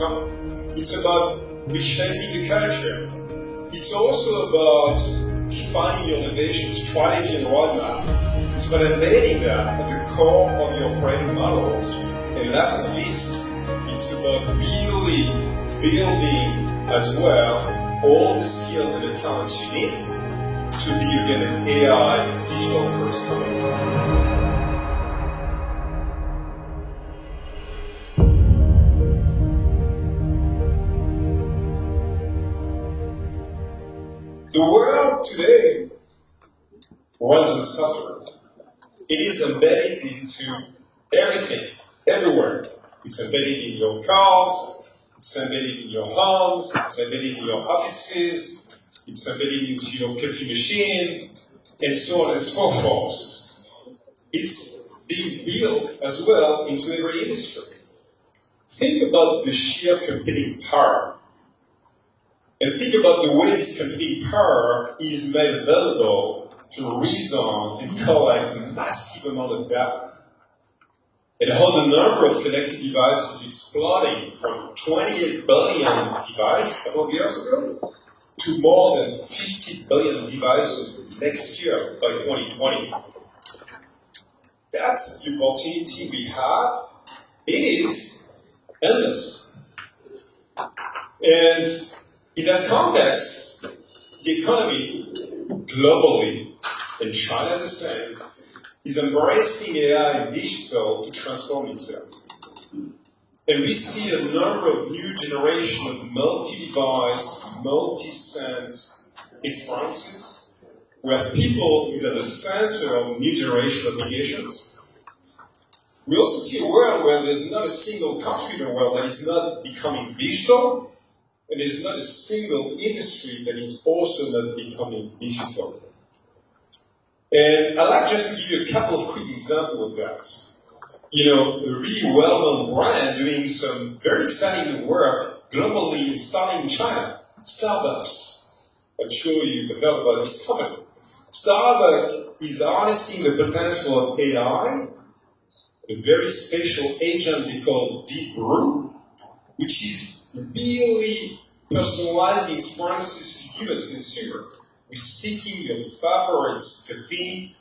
It's about reshaping the culture. It's also about defining your innovation strategy and roadmap. It's about embedding that at the core of your operating models. And last but not least, it's about really building as well all the skills and the talents you need to be again an AI digital first company. Today on software. It is embedded into everything, everywhere. It's embedded in your cars, it's embedded in your homes, it's embedded in your offices, it's embedded into your coffee machine, and so on and so forth. It's being built as well into every industry. Think about the sheer computing power and think about the way this computing power is made available to reason and collect massive amount of data. And how the number of connected devices is exploding from 28 billion devices a couple of years ago to more than 50 billion devices next year by 2020. That's the opportunity we have. It is endless. And in that context, the economy globally, and China the same, is embracing AI and digital to transform itself. And we see a number of new generation of multi-device, multi-sense experiences where people is at the center of new generation applications. We also see a world where there's not a single country in the world that is not becoming digital and there's not a single industry that is also not becoming digital. And I'd like just to give you a couple of quick examples of that. You know, a really well-known brand doing some very exciting work globally, starting in China, Starbucks. I'm sure you've heard about this company. Starbucks is harnessing the potential of AI, a very special agent they call Deep Brew, which is really personalized experiences to you as a consumer. We're speaking your favorites, caffeine,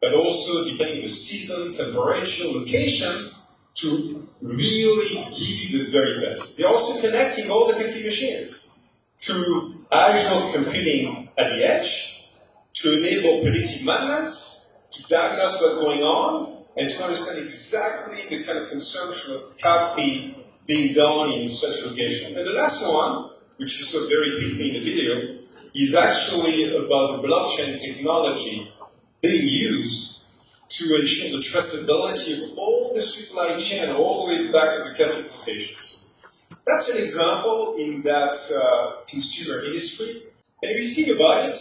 but also depending on the season, temperature, location, to really give you the very best. They're also connecting all the coffee machines through Azure computing at the edge to enable predictive maintenance, to diagnose what's going on, and to understand exactly the kind of consumption of coffee being done in such a location. And the last one, which you saw very quickly in the video, is actually about the blockchain technology being used to ensure the traceability of all the supply chain all the way back to the cathode plantations. That's an example in that uh, consumer industry. And if you think about it,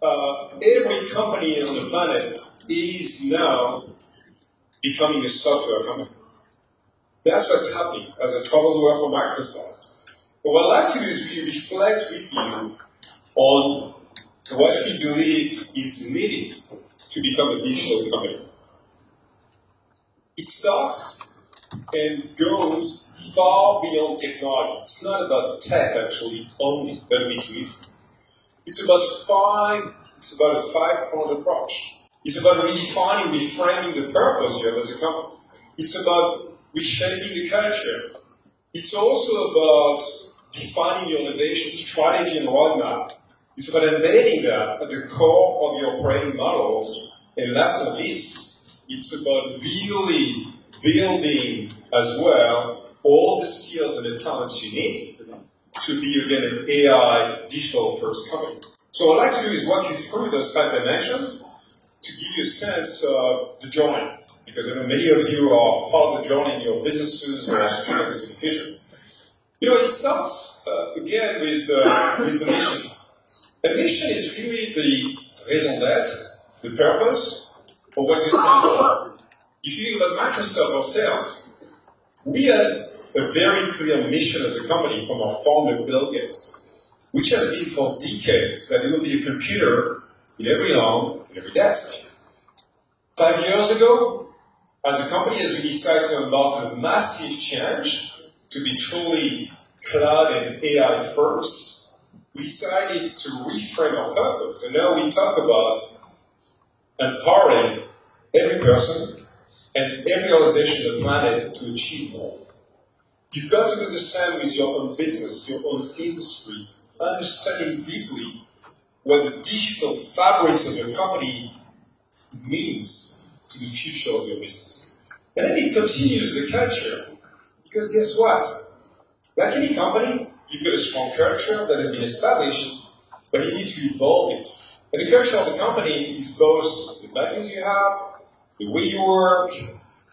uh, every company on the planet is now becoming a software company. That's what's happening as the world for Microsoft. But what I'd like to do is really reflect with you on what we believe is needed to become a digital company. It starts and goes far beyond technology. It's not about tech actually only, but it is. It's about five, it's about a five-pronged approach. It's about redefining, reframing the purpose you have as a company. It's about reshaping the culture. It's also about defining your innovation strategy and roadmap. It's about embedding that at the core of your operating models. And last but not least, it's about really building as well all the skills and the talents you need to be again an AI digital first company. So what I'd like to do is walk you through those five dimensions to give you a sense of the journey because I know many of you are part of the journey in your businesses or students in the future. You know, it starts uh, again with the, with the mission. And mission is really the raison d'être, the purpose for what you stand for. If you think about Microsoft ourselves, we had a very clear mission as a company from our founder, Bill Gates, which has been for decades that there will be a computer in every home, in every desk. Five years ago, as a company, as we decide to embark on a massive change to be truly cloud and AI first, we decided to reframe our purpose. And now we talk about empowering every person and every organization on the planet to achieve more. You've got to do the same with your own business, your own industry, understanding deeply what the digital fabrics of your company means to the future of your business. And then it continues the culture. Because guess what? Like any company, you've got a strong culture that has been established, but you need to evolve it. And the culture of the company is both the values you have, the way you work,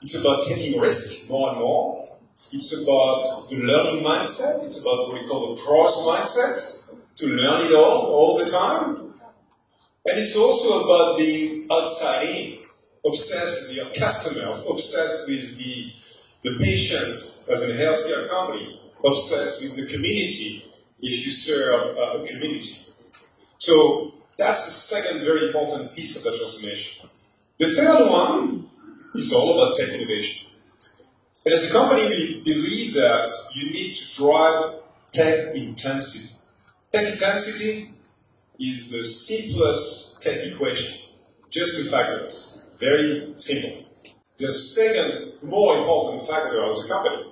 it's about taking risk more and more, it's about the learning mindset, it's about what we call the growth mindset, to learn it all, all the time. And it's also about being outside in, obsessed with your customers, obsessed with the, the patients as a healthcare company, obsessed with the community if you serve a community. So that's the second very important piece of the transformation. The third one is all about tech innovation. And as a company, we believe that you need to drive tech intensity. Tech intensity is the simplest tech equation. Just two factors. Very simple. The second, more important factor as a company,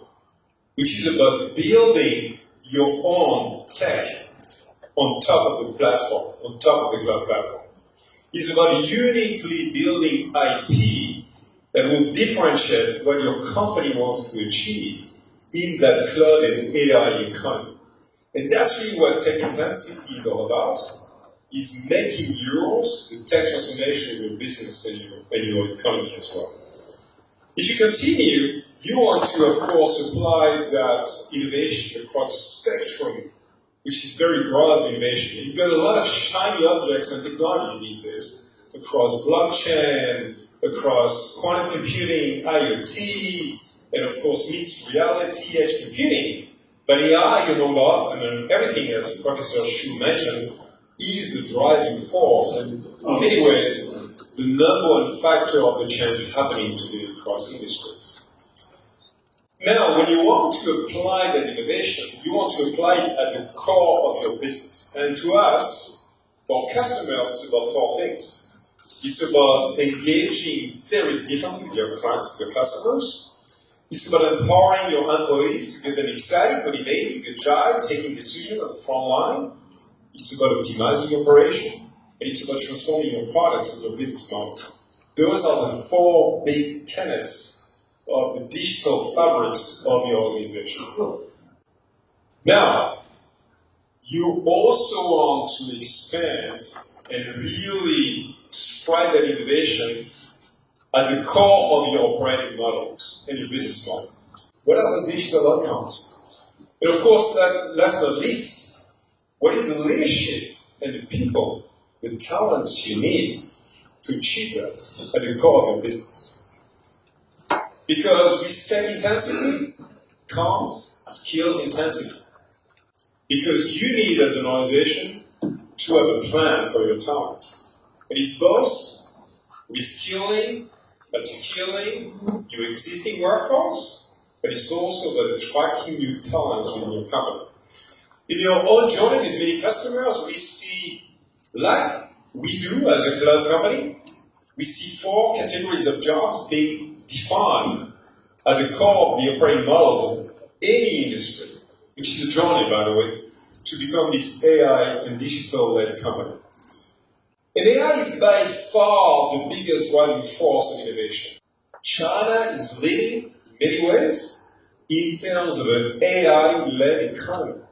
which is about building your own tech on top of the platform, on top of the cloud platform. It's about uniquely building IP that will differentiate what your company wants to achieve in that cloud and AI economy. And that's really what tech intensity is all about, is making yours the tech transformation of your business and your, and your economy as well. If you continue, you want to, of course, apply that innovation across the spectrum, which is very broad innovation. You've got a lot of shiny objects and technology these days across blockchain, across quantum computing, IoT, and of course mixed reality, edge computing. But AI, remember, I mean, everything, as Professor Shu mentioned, is the driving force, and in many ways, the number one factor of the change happening today across industries. Now, when you want to apply that innovation, you want to apply it at the core of your business. And to us, for customers, it's about four things. It's about engaging very differently with your clients, with your customers. It's about empowering your employees to get them excited, motivated, agile, taking decisions on the front line. It's about optimizing operation, and it's about transforming your products and your business models. Those are the four big tenets of the digital fabrics of your organization. Now, you also want to expand and really spread that innovation at the core of your operating models and your business model. What are those digital outcomes? And of course, last but not least, what is the leadership and the people, the talents you need to achieve that at the core of your business? Because with tech intensity comes skills intensity. Because you need, as an organization, to have a plan for your talents. And it's both reskilling upskilling your existing workforce, but it's also about attracting new talents within your company. In your own journey with many customers, we see, like we do as a cloud company, we see four categories of jobs being defined at the core of the operating models of any industry, which is a journey, by the way, to become this AI and digital-led company. And AI is by far the biggest driving force of innovation. China is leading in many ways in terms of an AI-led economy.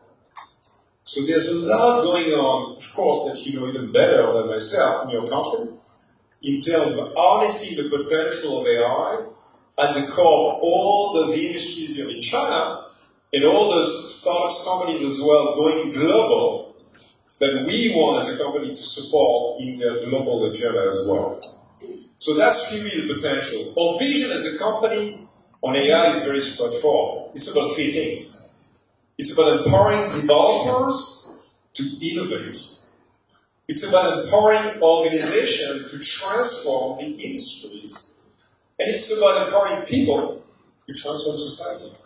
So there's a lot going on, of course, that you know even better than myself in your country, in terms of harnessing the potential of AI at the core of all those industries have in China and all those startups companies as well going global that we want as a company to support in their global agenda as well. So that's really the potential. Our vision as a company on AI is very straightforward. It's about three things. It's about empowering developers to innovate. It's about empowering organizations to transform the industries. And it's about empowering people to transform society.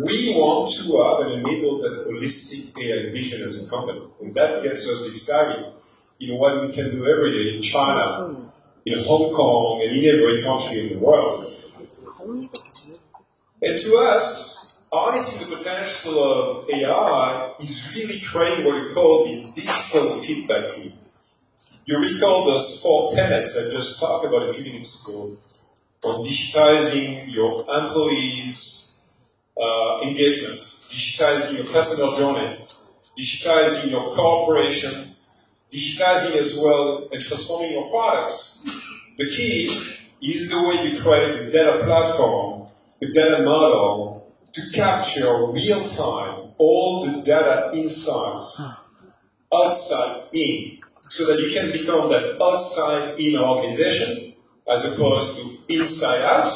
We want to have and enable that holistic AI vision as a company. And that gets us excited in what we can do every day in China, in Hong Kong, and in every country in the world. And to us, harnessing the potential of AI is really creating what we call this digital feedback loop. You recall those four tenets I just talked about a few minutes ago on digitizing your employees' uh, engagement, digitizing your customer journey, digitizing your cooperation, digitizing as well and transforming your products. The key is the way you create the data platform, the data model to capture real time all the data insights outside in so that you can become that outside in organization as opposed to inside out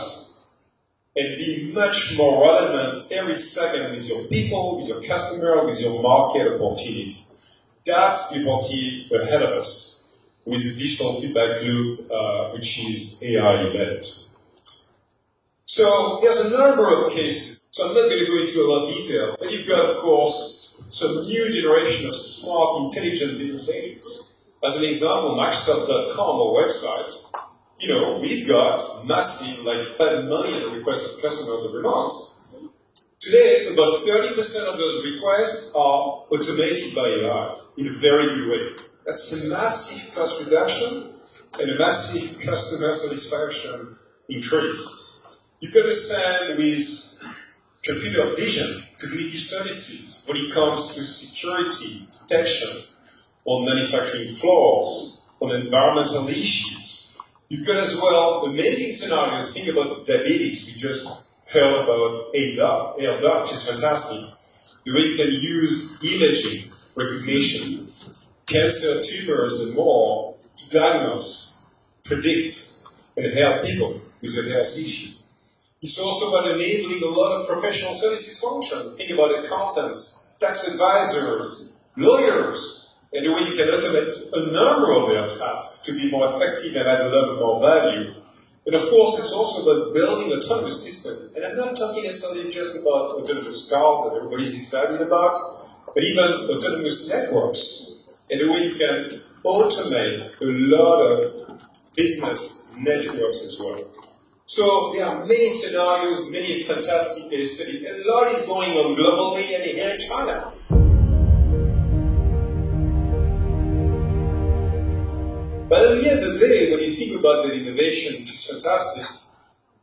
and be much more relevant every second with your people, with your customer, with your market opportunity. That's the opportunity ahead of us with the digital feedback loop, uh, which is AI-led. So there's a number of cases. So I'm not going to go into a lot of detail, but you've got, of course, some new generation of smart, intelligent business agents. As an example, Microsoft.com, our website, you know, we've got massive, like 5 million requests of customers every month. Today, about 30% of those requests are automated by AI in a very good way. That's a massive cost reduction and a massive customer satisfaction increase. You've got to stand with computer vision, cognitive services, when it comes to security, detection, on manufacturing floors, on environmental issues. You've got as well amazing scenarios. Think about diabetes. We just heard about ADOC, AirDoc, which is fantastic. The way you can use imaging recognition, cancer tumors and more to diagnose, predict, and help people with their health issue. It's also about enabling a lot of professional services functions. Think about accountants, tax advisors, lawyers, and the way you can automate a number of their tasks to be more effective and add a lot more value. And of course, it's also about building autonomous systems. And I'm not talking necessarily just about autonomous cars that everybody's excited about, but even autonomous networks. And the way you can automate a lot of business networks as well. So there are many scenarios, many fantastic case studies. A lot is going on globally and here in China. But at the end of the day, when you think about that innovation, which is fantastic,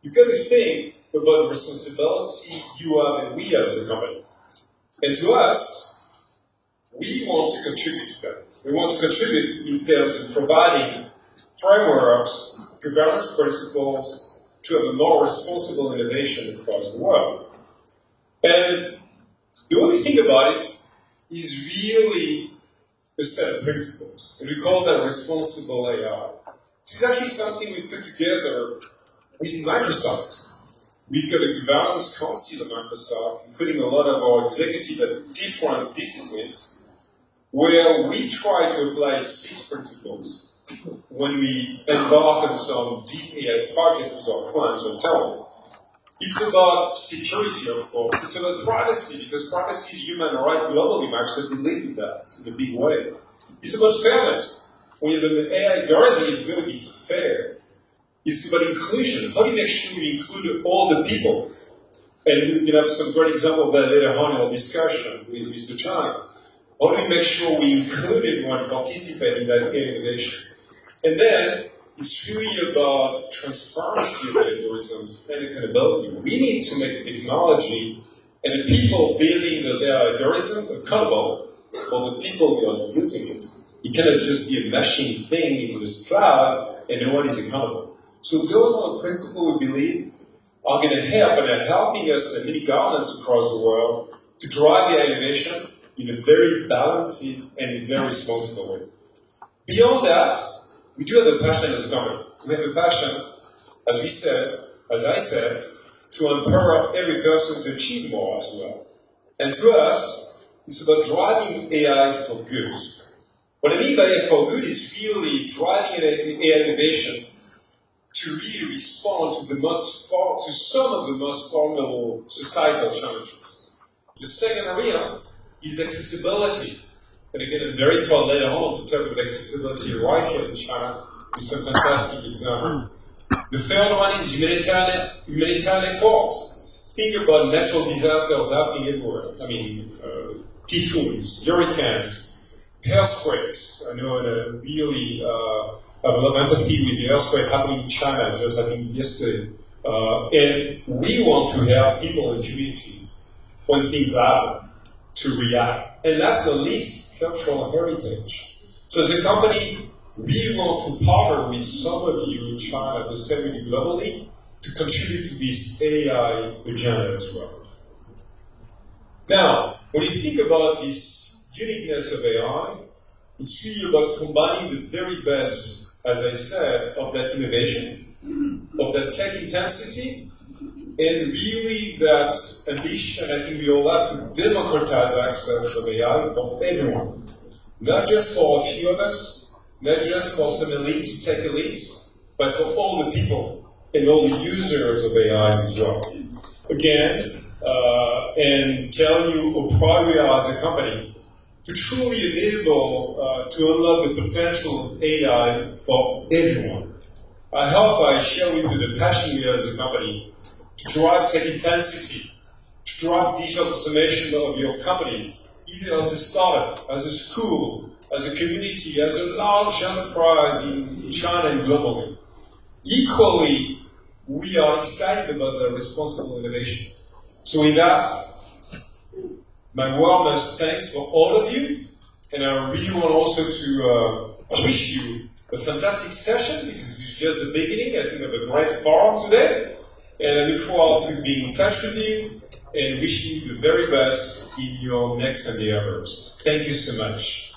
you've got to think about the responsibility you have and we have as a company. And to us, we want to contribute to that. We want to contribute in terms of providing frameworks, governance principles to have a more responsible innovation across the world. And the we think about it is really a set of principles, and we call that responsible AI. This is actually something we put together within Microsoft. We've got a governance council at Microsoft, including a lot of our executive at different disciplines, where we try to apply six principles when we embark on some deep AI project with our clients or talent. It's about security, of course. It's about privacy, because privacy is human right globally. Microsoft in that in a big way. It's about fairness. When an AI algorithm, is going to be fair. It's about inclusion. How do you make sure we include all the people? And we can have some great example of that later on in our discussion with Mr. Chang. How do we make sure we include everyone to participate in that innovation? And then it's really about transparency of algorithms and accountability. We need to make technology and the people building those AI algorithms accountable for the people who are using it. It cannot just be a machine thing in this cloud and no one is accountable. So those are the principles we believe are going to help and are helping us and many governments across the world to drive the innovation in a very balanced and very responsible way. Beyond that, we do have a passion as a government. We have a passion, as we said, as I said, to empower every person to achieve more as well. And to us, it's about driving AI for good. What I mean by AI for good is really driving AI innovation to really respond to the most to some of the most formidable societal challenges. The second area is accessibility. And again, I'm very proud later on to talk about accessibility right here in China with some fantastic example. The third one is humanitarian, humanitarian efforts. Think about natural disasters happening everywhere. I mean, uh, typhoons, hurricanes, earthquakes. I know a really uh, have a lot of empathy with the earthquake happening in China just I think yesterday. Uh, and we want to help people and communities when things happen to react. And but not least, cultural heritage. So as a company, we want to partner with some of you in China, the same way globally, to contribute to this AI agenda as well. Now, when you think about this uniqueness of AI, it's really about combining the very best as I said, of that innovation, of that tech intensity, and really that ambition, I think we all have to democratize access of AI for everyone. Not just for a few of us, not just for some elites, tech elites, but for all the people and all the users of AI as well. Again, uh, and tell you how proud we are as a company to truly enable uh, to unlock the potential of AI for everyone. I hope I share with you the passion we have as a company to drive tech intensity, to drive digital transformation of your companies, either as a startup, as a school, as a community, as a large enterprise in China and globally. Equally, we are excited about the responsible innovation. So with that, my warmest thanks for all of you, and I really want also to uh, wish you a fantastic session because it's just the beginning, I think, of a great forum today. And I look forward to being in touch with you and wishing you the very best in your next endeavors. Thank you so much.